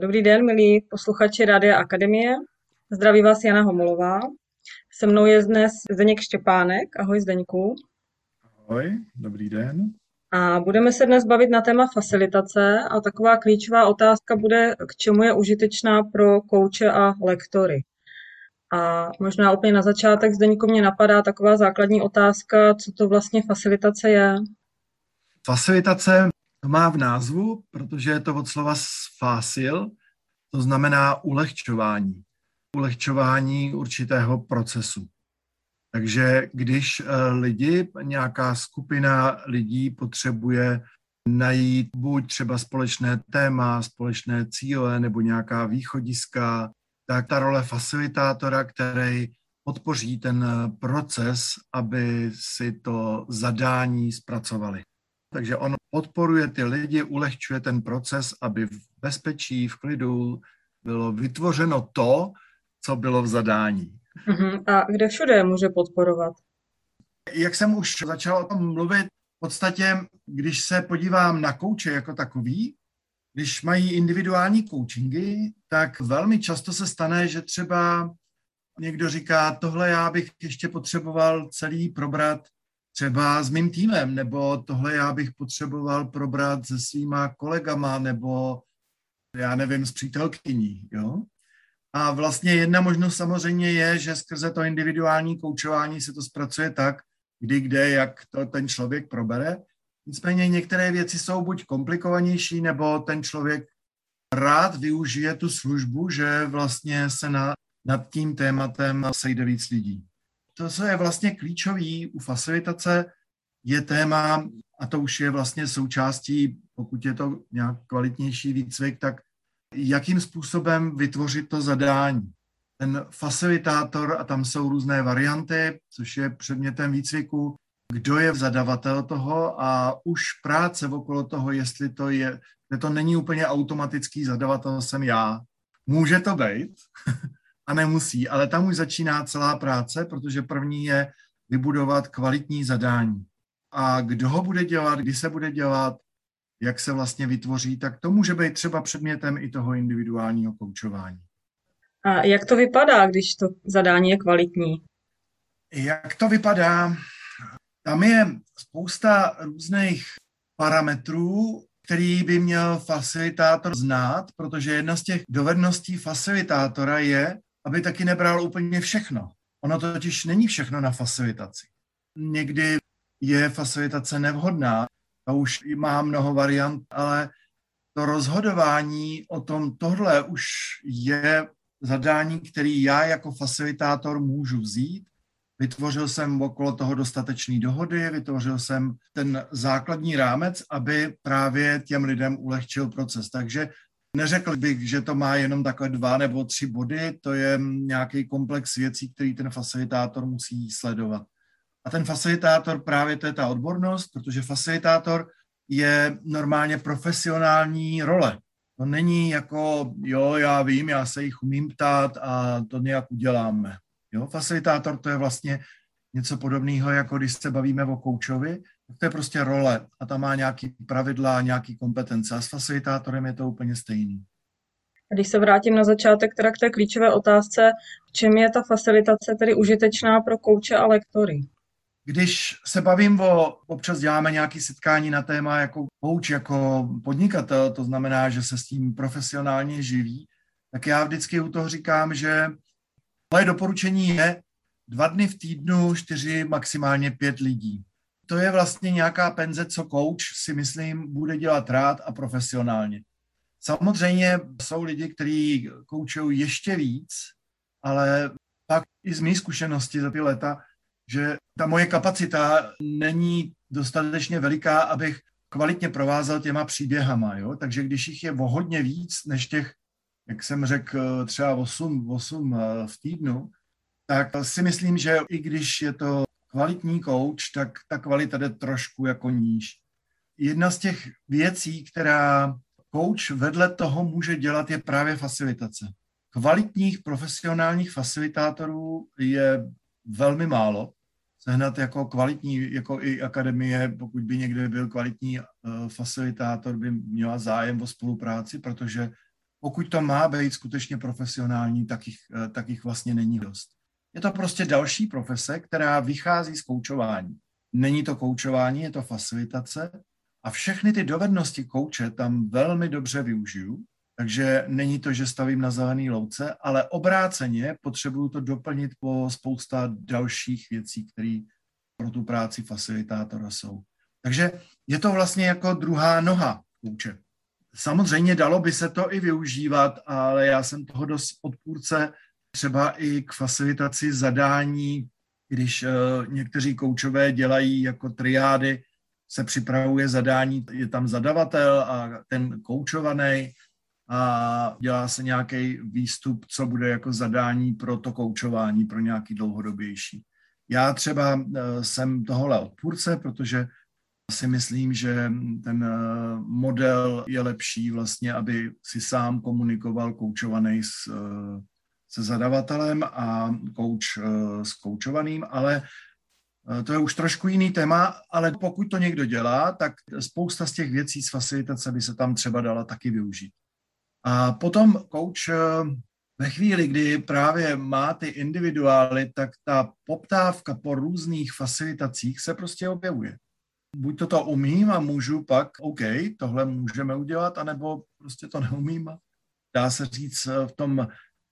Dobrý den, milí posluchači Rádia Akademie. Zdraví vás Jana Homolová. Se mnou je dnes Zdeněk Štěpánek. Ahoj Zdeňku. Ahoj, dobrý den. A budeme se dnes bavit na téma facilitace a taková klíčová otázka bude, k čemu je užitečná pro kouče a lektory. A možná úplně na začátek Zdeňku mě napadá taková základní otázka, co to vlastně facilitace je. Facilitace má v názvu, protože je to od slova facil, to znamená ulehčování. Ulehčování určitého procesu. Takže když eh, lidi, nějaká skupina lidí potřebuje najít buď třeba společné téma, společné cíle nebo nějaká východiska, tak ta role facilitátora, který podpoří ten proces, aby si to zadání zpracovali. Takže on podporuje ty lidi, ulehčuje ten proces, aby v bezpečí, v klidu bylo vytvořeno to, co bylo v zadání. Uh-huh. A kde všude může podporovat? Jak jsem už začal o tom mluvit, v podstatě, když se podívám na kouče jako takový, když mají individuální coachingy, tak velmi často se stane, že třeba někdo říká, tohle já bych ještě potřeboval celý probrat třeba s mým týmem, nebo tohle já bych potřeboval probrat se svýma kolegama, nebo já nevím, s přítelkyní, jo. A vlastně jedna možnost samozřejmě je, že skrze to individuální koučování se to zpracuje tak, kdy, kde, jak to ten člověk probere. Nicméně některé věci jsou buď komplikovanější, nebo ten člověk rád využije tu službu, že vlastně se na, nad tím tématem sejde víc lidí. To, co je vlastně klíčový u facilitace, je téma, a to už je vlastně součástí, pokud je to nějak kvalitnější výcvik, tak jakým způsobem vytvořit to zadání. Ten facilitátor, a tam jsou různé varianty, což je předmětem výcviku, kdo je zadavatel toho a už práce okolo toho, jestli to je, že to není úplně automatický zadavatel, jsem já. Může to být a nemusí, ale tam už začíná celá práce, protože první je vybudovat kvalitní zadání. A kdo ho bude dělat, kdy se bude dělat, jak se vlastně vytvoří, tak to může být třeba předmětem i toho individuálního koučování. A jak to vypadá, když to zadání je kvalitní? Jak to vypadá? Tam je spousta různých parametrů, který by měl facilitátor znát, protože jedna z těch dovedností facilitátora je, aby taky nebral úplně všechno. Ono totiž není všechno na facilitaci. Někdy je facilitace nevhodná, a už má mnoho variant, ale to rozhodování o tom, tohle už je zadání, který já jako facilitátor můžu vzít. Vytvořil jsem okolo toho dostatečný dohody, vytvořil jsem ten základní rámec, aby právě těm lidem ulehčil proces. Takže neřekl bych, že to má jenom takhle dva nebo tři body, to je nějaký komplex věcí, který ten facilitátor musí sledovat. A ten facilitátor právě to je ta odbornost, protože facilitátor je normálně profesionální role. To není jako, jo, já vím, já se jich umím ptát a to nějak uděláme. Jo, facilitátor to je vlastně něco podobného, jako když se bavíme o koučovi, to je prostě role a tam má nějaký pravidla, nějaký kompetence a s facilitátorem je to úplně stejný. Když se vrátím na začátek teda k té klíčové otázce, v čem je ta facilitace tedy užitečná pro kouče a lektory? Když se bavím o, občas děláme nějaké setkání na téma jako coach, jako podnikatel, to znamená, že se s tím profesionálně živí, tak já vždycky u toho říkám, že moje doporučení je dva dny v týdnu, čtyři, maximálně pět lidí. To je vlastně nějaká penze, co coach si myslím bude dělat rád a profesionálně. Samozřejmě jsou lidi, kteří koučují ještě víc, ale pak i z mých zkušenosti za ty leta že ta moje kapacita není dostatečně veliká, abych kvalitně provázel těma příběhama. Jo? Takže když jich je o hodně víc než těch, jak jsem řekl, třeba 8, 8 eh, v týdnu, tak si myslím, že i když je to kvalitní kouč, tak ta kvalita jde trošku jako níž. Jedna z těch věcí, která kouč vedle toho může dělat, je právě facilitace. Kvalitních profesionálních facilitátorů je velmi málo sehnat jako kvalitní, jako i akademie, pokud by někde byl kvalitní uh, facilitátor, by měla zájem o spolupráci, protože pokud to má být skutečně profesionální, tak jich, eh, tak jich vlastně není dost. Je to prostě další profese, která vychází z koučování. Není to koučování, je to facilitace a všechny ty dovednosti kouče tam velmi dobře využiju, takže není to, že stavím na zelený louce, ale obráceně potřebuju to doplnit po spousta dalších věcí, které pro tu práci facilitátora jsou. Takže je to vlastně jako druhá noha kouče. Samozřejmě dalo by se to i využívat, ale já jsem toho dost odpůrce třeba i k facilitaci zadání, když uh, někteří koučové dělají jako triády, se připravuje zadání, je tam zadavatel a ten koučovaný a dělá se nějaký výstup, co bude jako zadání pro to koučování, pro nějaký dlouhodobější. Já třeba uh, jsem tohle odpůrce, protože si myslím, že ten eh, model je lepší vlastně, aby si sám komunikoval koučovaný s, eh, se zadavatelem a kouč eh, s koučovaným, ale to je už trošku jiný téma, ale pokud to někdo dělá, tak spousta z těch věcí z facilitace by se tam třeba dala taky využít. A potom kouč ve chvíli, kdy právě má ty individuály, tak ta poptávka po různých facilitacích se prostě objevuje buď to to umím a můžu pak, OK, tohle můžeme udělat, anebo prostě to neumím. Dá se říct, v tom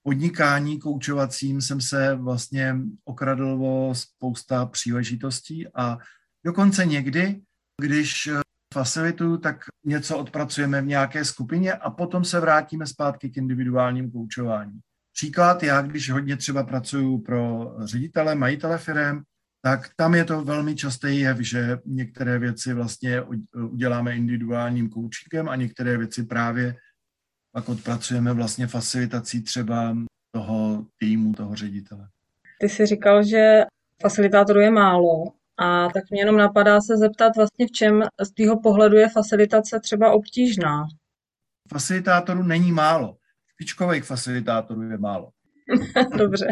podnikání koučovacím jsem se vlastně okradl o spousta příležitostí a dokonce někdy, když facilituju, tak něco odpracujeme v nějaké skupině a potom se vrátíme zpátky k individuálním koučování. Příklad, já když hodně třeba pracuju pro ředitele, majitele firm, tak tam je to velmi častý jev, že některé věci vlastně uděláme individuálním koučíkem a některé věci právě pak odpracujeme vlastně facilitací třeba toho týmu, toho ředitele. Ty jsi říkal, že facilitátorů je málo a tak mě jenom napadá se zeptat vlastně v čem z tvého pohledu je facilitace třeba obtížná. Facilitátorů není málo. Špičkových facilitátorů je málo. Dobře.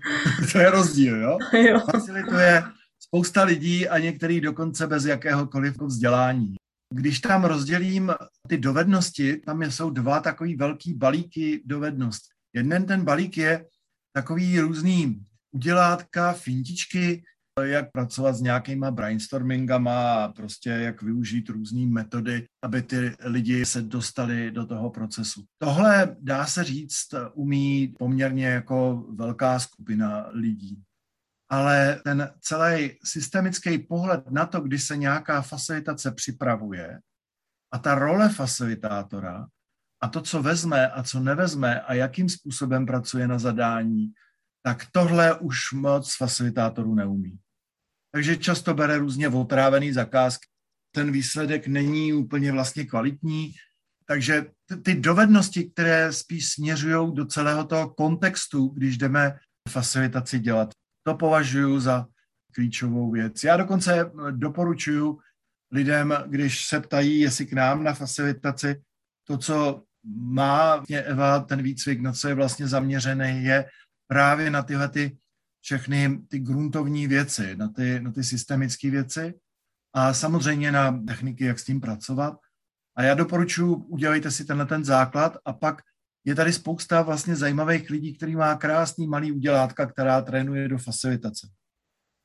to je rozdíl, jo? jo. Facilituje spousta lidí a některý dokonce bez jakéhokoliv vzdělání. Když tam rozdělím ty dovednosti, tam jsou dva takový velký balíky dovedností. Jeden ten balík je takový různý udělátka, fintičky, jak pracovat s nějakýma brainstormingama a prostě jak využít různé metody, aby ty lidi se dostali do toho procesu. Tohle, dá se říct, umí poměrně jako velká skupina lidí. Ale ten celý systemický pohled na to, kdy se nějaká facilitace připravuje a ta role facilitátora a to, co vezme a co nevezme a jakým způsobem pracuje na zadání, tak tohle už moc facilitátorů neumí. Takže často bere různě otrávený zakázky. Ten výsledek není úplně vlastně kvalitní, takže ty dovednosti, které spíš směřují do celého toho kontextu, když jdeme facilitaci dělat, to považuji za klíčovou věc. Já dokonce doporučuji lidem, když se ptají, jestli k nám na facilitaci, to, co má vlastně Eva, ten výcvik, na co je vlastně zaměřený, je právě na tyhle ty všechny ty gruntovní věci, na ty, na ty systemické věci a samozřejmě na techniky, jak s tím pracovat. A já doporučuji, udělejte si tenhle ten základ a pak je tady spousta vlastně zajímavých lidí, který má krásný malý udělátka, která trénuje do facilitace.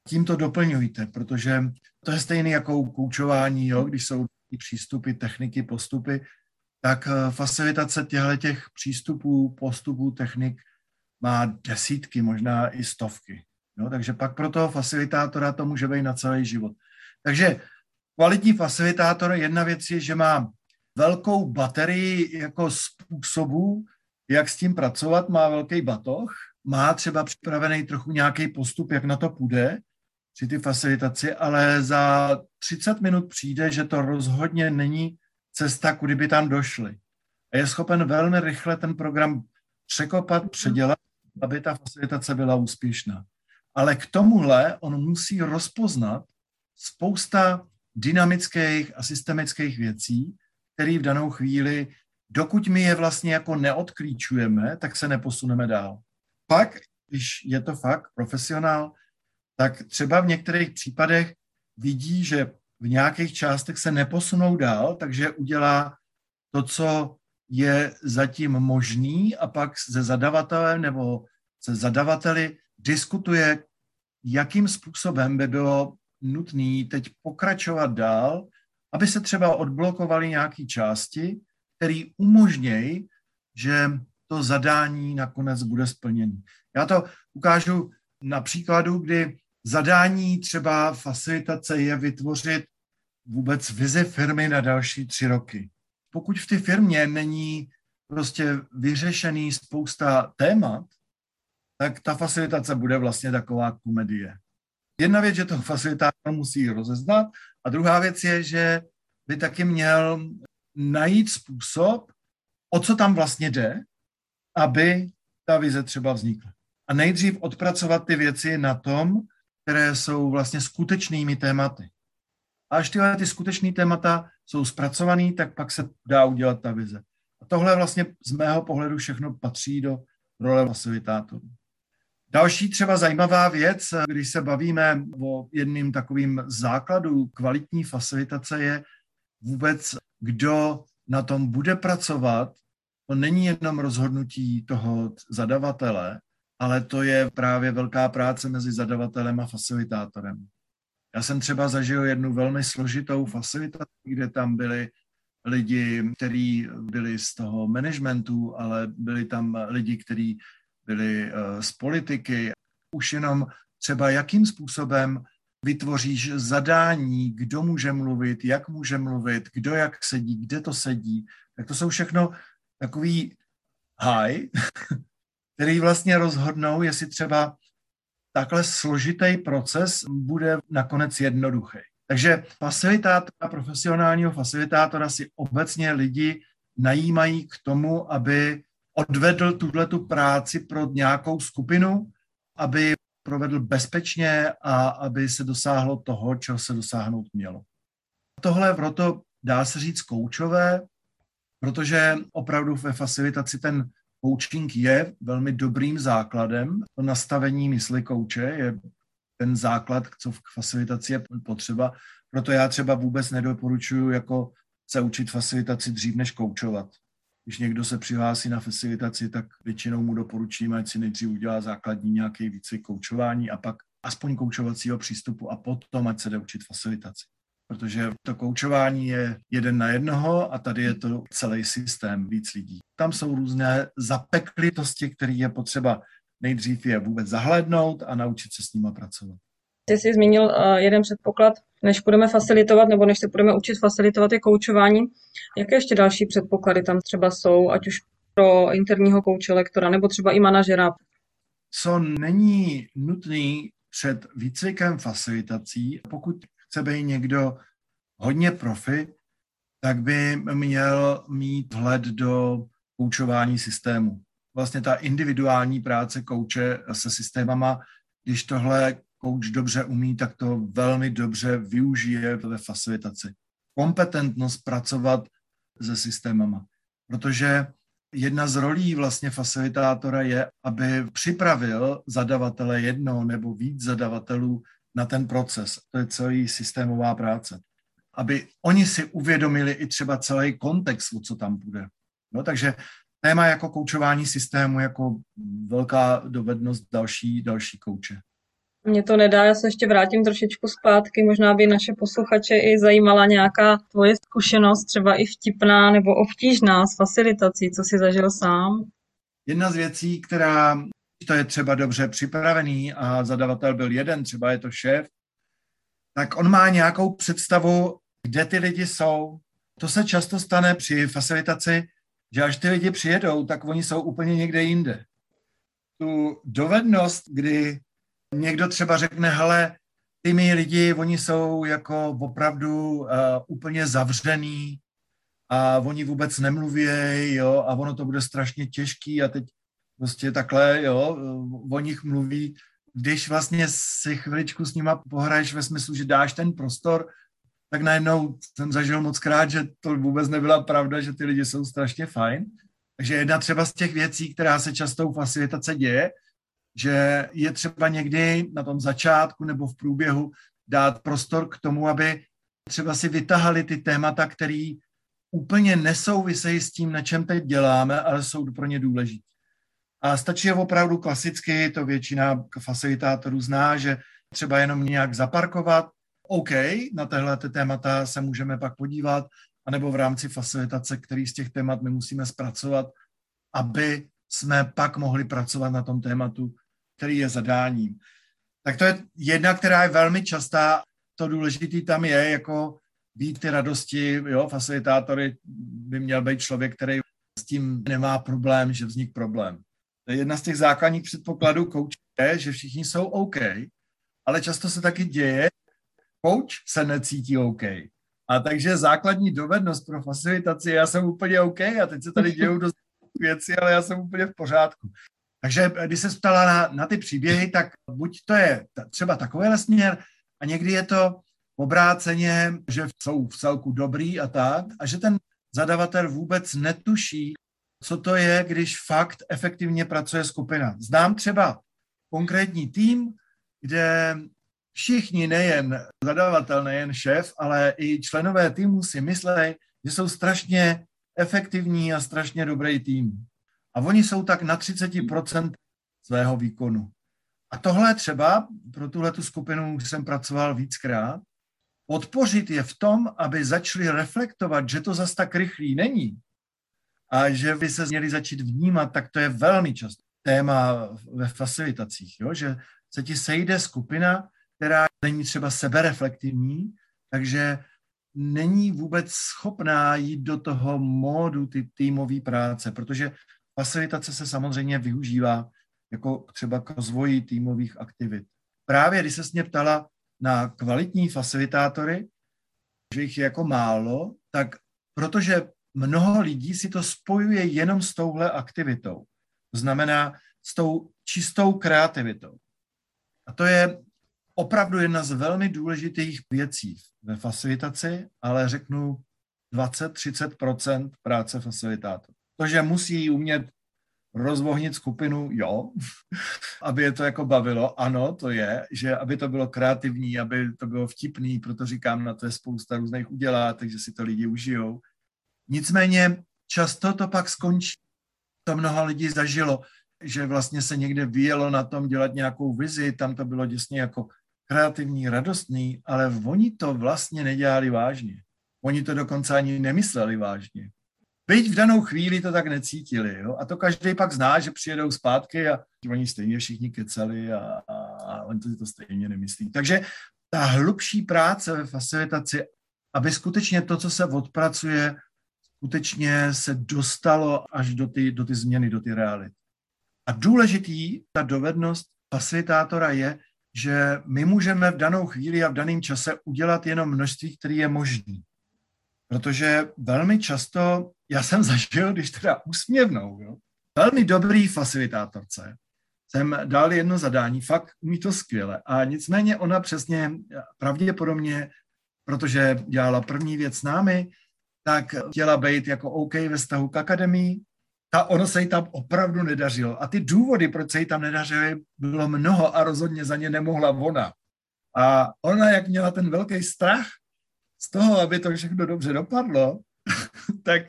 Tím to doplňujte, protože to je stejné jako koučování, jo? když jsou přístupy, techniky, postupy, tak eh, facilitace těchto těch přístupů, postupů, technik má desítky, možná i stovky. Jo? Takže pak pro toho facilitátora to může být na celý život. Takže kvalitní facilitátor, jedna věc je, že má velkou baterii jako způsobů, jak s tím pracovat, má velký batoh, má třeba připravený trochu nějaký postup, jak na to půjde při ty facilitaci, ale za 30 minut přijde, že to rozhodně není cesta, kudy by tam došli. A je schopen velmi rychle ten program překopat, předělat aby ta facilitace byla úspěšná. Ale k tomuhle on musí rozpoznat spousta dynamických a systemických věcí, které v danou chvíli, dokud my je vlastně jako neodklíčujeme, tak se neposuneme dál. Pak, když je to fakt profesionál, tak třeba v některých případech vidí, že v nějakých částech se neposunou dál, takže udělá to, co je zatím možný a pak se zadavatelem nebo se zadavateli diskutuje, jakým způsobem by bylo nutné teď pokračovat dál, aby se třeba odblokovaly nějaké části, které umožnějí, že to zadání nakonec bude splněné. Já to ukážu na příkladu, kdy zadání třeba facilitace je vytvořit vůbec vizi firmy na další tři roky. Pokud v té firmě není prostě vyřešený spousta témat, tak ta facilitace bude vlastně taková komedie. Jedna věc, že to facilitátor musí rozeznat a druhá věc je, že by taky měl najít způsob, o co tam vlastně jde, aby ta vize třeba vznikla. A nejdřív odpracovat ty věci na tom, které jsou vlastně skutečnými tématy. A až tyhle ty skutečné témata jsou zpracované, tak pak se dá udělat ta vize. A tohle vlastně z mého pohledu všechno patří do role facilitátorů. Další třeba zajímavá věc, když se bavíme o jedním takovým základu kvalitní facilitace, je vůbec, kdo na tom bude pracovat. To není jenom rozhodnutí toho zadavatele, ale to je právě velká práce mezi zadavatelem a facilitátorem. Já jsem třeba zažil jednu velmi složitou facilitaci, kde tam byli lidi, kteří byli z toho managementu, ale byli tam lidi, kteří byli eh, z politiky. Už jenom třeba jakým způsobem vytvoříš zadání, kdo může mluvit, jak může mluvit, kdo jak sedí, kde to sedí, tak to jsou všechno takový high, který vlastně rozhodnou, jestli třeba takhle složitý proces bude nakonec jednoduchý. Takže facilitátora, profesionálního facilitátora si obecně lidi najímají k tomu, aby odvedl tuhle tu práci pro nějakou skupinu, aby provedl bezpečně a aby se dosáhlo toho, čeho se dosáhnout mělo. Tohle proto dá se říct koučové, protože opravdu ve facilitaci ten coaching je velmi dobrým základem. To nastavení mysli kouče je ten základ, co v facilitaci je potřeba. Proto já třeba vůbec nedoporučuji jako se učit facilitaci dřív, než koučovat. Když někdo se přihlásí na facilitaci, tak většinou mu doporučíme, ať si nejdřív udělá základní nějaký výcvik koučování a pak aspoň koučovacího přístupu a potom, ať se jde učit facilitaci protože to koučování je jeden na jednoho a tady je to celý systém, víc lidí. Tam jsou různé zapeklitosti, které je potřeba nejdřív je vůbec zahlednout a naučit se s nimi pracovat. Ty jsi zmínil uh, jeden předpoklad, než budeme facilitovat nebo než se budeme učit facilitovat je koučování. Jaké ještě další předpoklady tam třeba jsou, ať už pro interního kouče, lektora nebo třeba i manažera? Co není nutný před výcvikem facilitací, pokud chce být někdo hodně profi, tak by měl mít hled do koučování systému. Vlastně ta individuální práce kouče se systémama, když tohle kouč dobře umí, tak to velmi dobře využije ve facilitaci. Kompetentnost pracovat se systémama. Protože jedna z rolí vlastně facilitátora je, aby připravil zadavatele jedno nebo víc zadavatelů na ten proces. To je celý systémová práce. Aby oni si uvědomili i třeba celý kontext, o co tam bude. No, takže téma jako koučování systému jako velká dovednost další, další kouče. Mně to nedá, já se ještě vrátím trošičku zpátky, možná by naše posluchače i zajímala nějaká tvoje zkušenost, třeba i vtipná nebo obtížná s facilitací, co jsi zažil sám. Jedna z věcí, která to je třeba dobře připravený a zadavatel byl jeden, třeba je to šéf, tak on má nějakou představu, kde ty lidi jsou. To se často stane při facilitaci, že až ty lidi přijedou, tak oni jsou úplně někde jinde. Tu dovednost, kdy někdo třeba řekne, hele, ty mý lidi, oni jsou jako opravdu uh, úplně zavřený a oni vůbec nemluví, jo, a ono to bude strašně těžký a teď prostě takhle, jo, o nich mluví, když vlastně si chviličku s nima pohraješ ve smyslu, že dáš ten prostor, tak najednou jsem zažil moc krát, že to vůbec nebyla pravda, že ty lidi jsou strašně fajn. Takže jedna třeba z těch věcí, která se často u facilitace děje, že je třeba někdy na tom začátku nebo v průběhu dát prostor k tomu, aby třeba si vytahali ty témata, který úplně nesouvisejí s tím, na čem teď děláme, ale jsou pro ně důležitý. A stačí je opravdu klasicky, to většina facilitátorů zná, že třeba jenom nějak zaparkovat, OK, na téhle témata se můžeme pak podívat, anebo v rámci facilitace, který z těch témat my musíme zpracovat, aby jsme pak mohli pracovat na tom tématu, který je zadáním. Tak to je jedna, která je velmi častá. To důležité tam je jako být ty radosti, jo, facilitátory by měl být člověk, který s tím nemá problém, že vznik problém. To je jedna z těch základních předpokladů kouče, že všichni jsou OK, ale často se taky děje, coach se necítí OK. A takže základní dovednost pro facilitaci, já jsem úplně OK a teď se tady dějou dost věci, ale já jsem úplně v pořádku. Takže když se ptala na, na ty příběhy, tak buď to je třeba takový směr a někdy je to obráceně, že jsou v celku dobrý a tak a že ten zadavatel vůbec netuší, co to je, když fakt efektivně pracuje skupina. Znám třeba konkrétní tým, kde všichni, nejen zadavatel, nejen šéf, ale i členové týmu si myslí, že jsou strašně efektivní a strašně dobrý tým. A oni jsou tak na 30% svého výkonu. A tohle třeba, pro tuhle skupinu jsem pracoval víckrát, podpořit je v tom, aby začali reflektovat, že to zas tak rychlý není a že by se měli začít vnímat, tak to je velmi často téma ve facilitacích, jo? že se ti sejde skupina, která není třeba sebereflektivní, takže není vůbec schopná jít do toho módu ty týmové práce, protože facilitace se samozřejmě využívá jako třeba k rozvoji týmových aktivit. Právě když se mě ptala na kvalitní facilitátory, že jich je jako málo, tak protože mnoho lidí si to spojuje jenom s touhle aktivitou. To znamená s tou čistou kreativitou. A to je opravdu jedna z velmi věcí ve facilitaci, ale řeknu 20-30% práce facilitátorů. To, že musí umět rozvohnit skupinu, jo, aby je to jako bavilo, ano, to je, že aby to bylo kreativní, aby to bylo vtipný, proto říkám, na to je spousta různých udělátek, že si to lidi užijou. Nicméně často to pak skončí. To mnoho lidí zažilo, že vlastně se někde vyjelo na tom dělat nějakou vizi, tam to bylo děsně jako kreativní, radostný, ale oni to vlastně nedělali vážně. Oni to dokonce ani nemysleli vážně. Byť v danou chvíli to tak necítili. Jo? A to každý pak zná, že přijedou zpátky a oni stejně všichni keceli a, a, a oni to, to stejně nemyslí. Takže ta hlubší práce ve facilitaci, aby skutečně to, co se odpracuje, skutečně se dostalo až do ty, do ty změny, do ty reality. A důležitý, ta dovednost facilitátora je, že my můžeme v danou chvíli a v daném čase udělat jenom množství, které je možné. Protože velmi často, já jsem zažil, když teda úsměvnou, jo, velmi dobrý facilitátorce, jsem dal jedno zadání, fakt umí to skvěle. A nicméně ona přesně pravděpodobně, protože dělala první věc s námi, tak chtěla být jako OK ve vztahu k akademii, ta ono se jí tam opravdu nedařilo. A ty důvody, proč se jí tam nedařilo, bylo mnoho a rozhodně za ně nemohla ona. A ona, jak měla ten velký strach z toho, aby to všechno dobře dopadlo, tak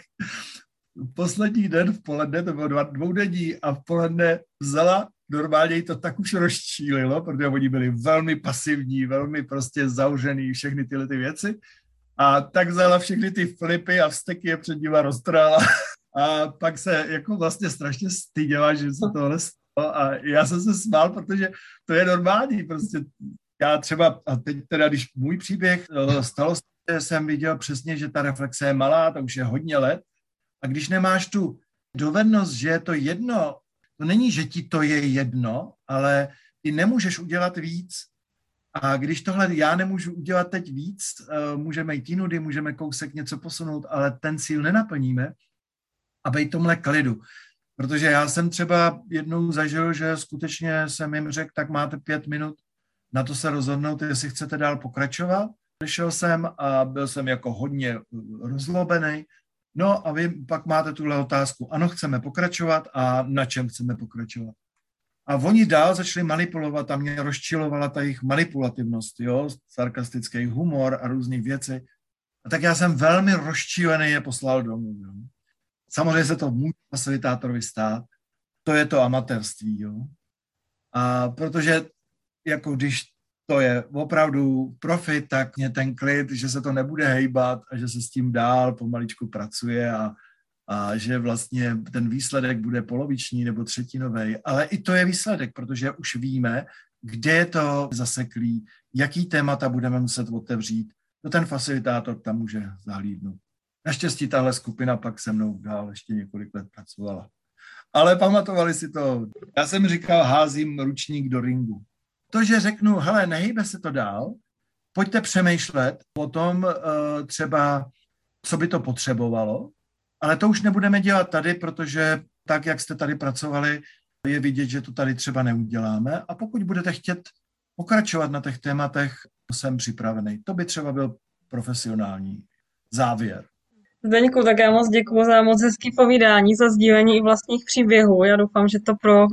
poslední den v poledne, to bylo dva, dvoudenní, a v poledne vzala, normálně jí to tak už rozčílilo, protože oni byli velmi pasivní, velmi prostě zaužený, všechny tyhle ty věci. A tak vzala všechny ty flipy a vsteky je před nima roztrala a pak se jako vlastně strašně styděla, že se tohle stalo a já jsem se smál, protože to je normální, prostě já třeba, a teď teda, když můj příběh eh, stalo se, jsem viděl přesně, že ta reflexe je malá, to už je hodně let a když nemáš tu dovednost, že je to jedno, to není, že ti to je jedno, ale ty nemůžeš udělat víc. A když tohle já nemůžu udělat teď víc, eh, můžeme jít jinudy, můžeme kousek něco posunout, ale ten cíl nenaplníme, a být tomhle klidu. Protože já jsem třeba jednou zažil, že skutečně jsem jim řekl, tak máte pět minut na to se rozhodnout, jestli chcete dál pokračovat. Přišel jsem a byl jsem jako hodně rozlobený. No a vy pak máte tuhle otázku. Ano, chceme pokračovat a na čem chceme pokračovat. A oni dál začali manipulovat a mě rozčilovala ta jejich manipulativnost, jo, sarkastický humor a různé věci. A tak já jsem velmi rozčílený je poslal domů. Jo. Samozřejmě se to může facilitátorovi stát, to je to amatérství. Jo. A protože jako když to je opravdu profit, tak mě ten klid, že se to nebude hejbat a že se s tím dál pomaličku pracuje a, a že vlastně ten výsledek bude poloviční nebo třetinový. Ale i to je výsledek, protože už víme, kde je to zaseklý, jaký témata budeme muset otevřít. No ten facilitátor tam může zahlídnout. Naštěstí tahle skupina pak se mnou dál ještě několik let pracovala. Ale pamatovali si to. Já jsem říkal, házím ručník do ringu. To, že řeknu, hele, nehýbe se to dál, pojďte přemýšlet o tom uh, třeba, co by to potřebovalo, ale to už nebudeme dělat tady, protože tak, jak jste tady pracovali, je vidět, že to tady třeba neuděláme. A pokud budete chtět pokračovat na těch tématech, jsem připravený. To by třeba byl profesionální závěr. Zdeňku, tak já moc děkuji za moc hezký povídání, za sdílení i vlastních příběhů. Já doufám, že to pro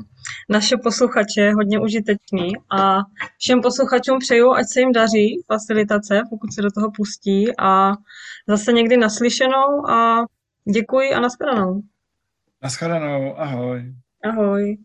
naše posluchače je hodně užitečný a všem posluchačům přeju, ať se jim daří facilitace, pokud se do toho pustí a zase někdy naslyšenou a děkuji a nashledanou. Nashledanou, ahoj. Ahoj.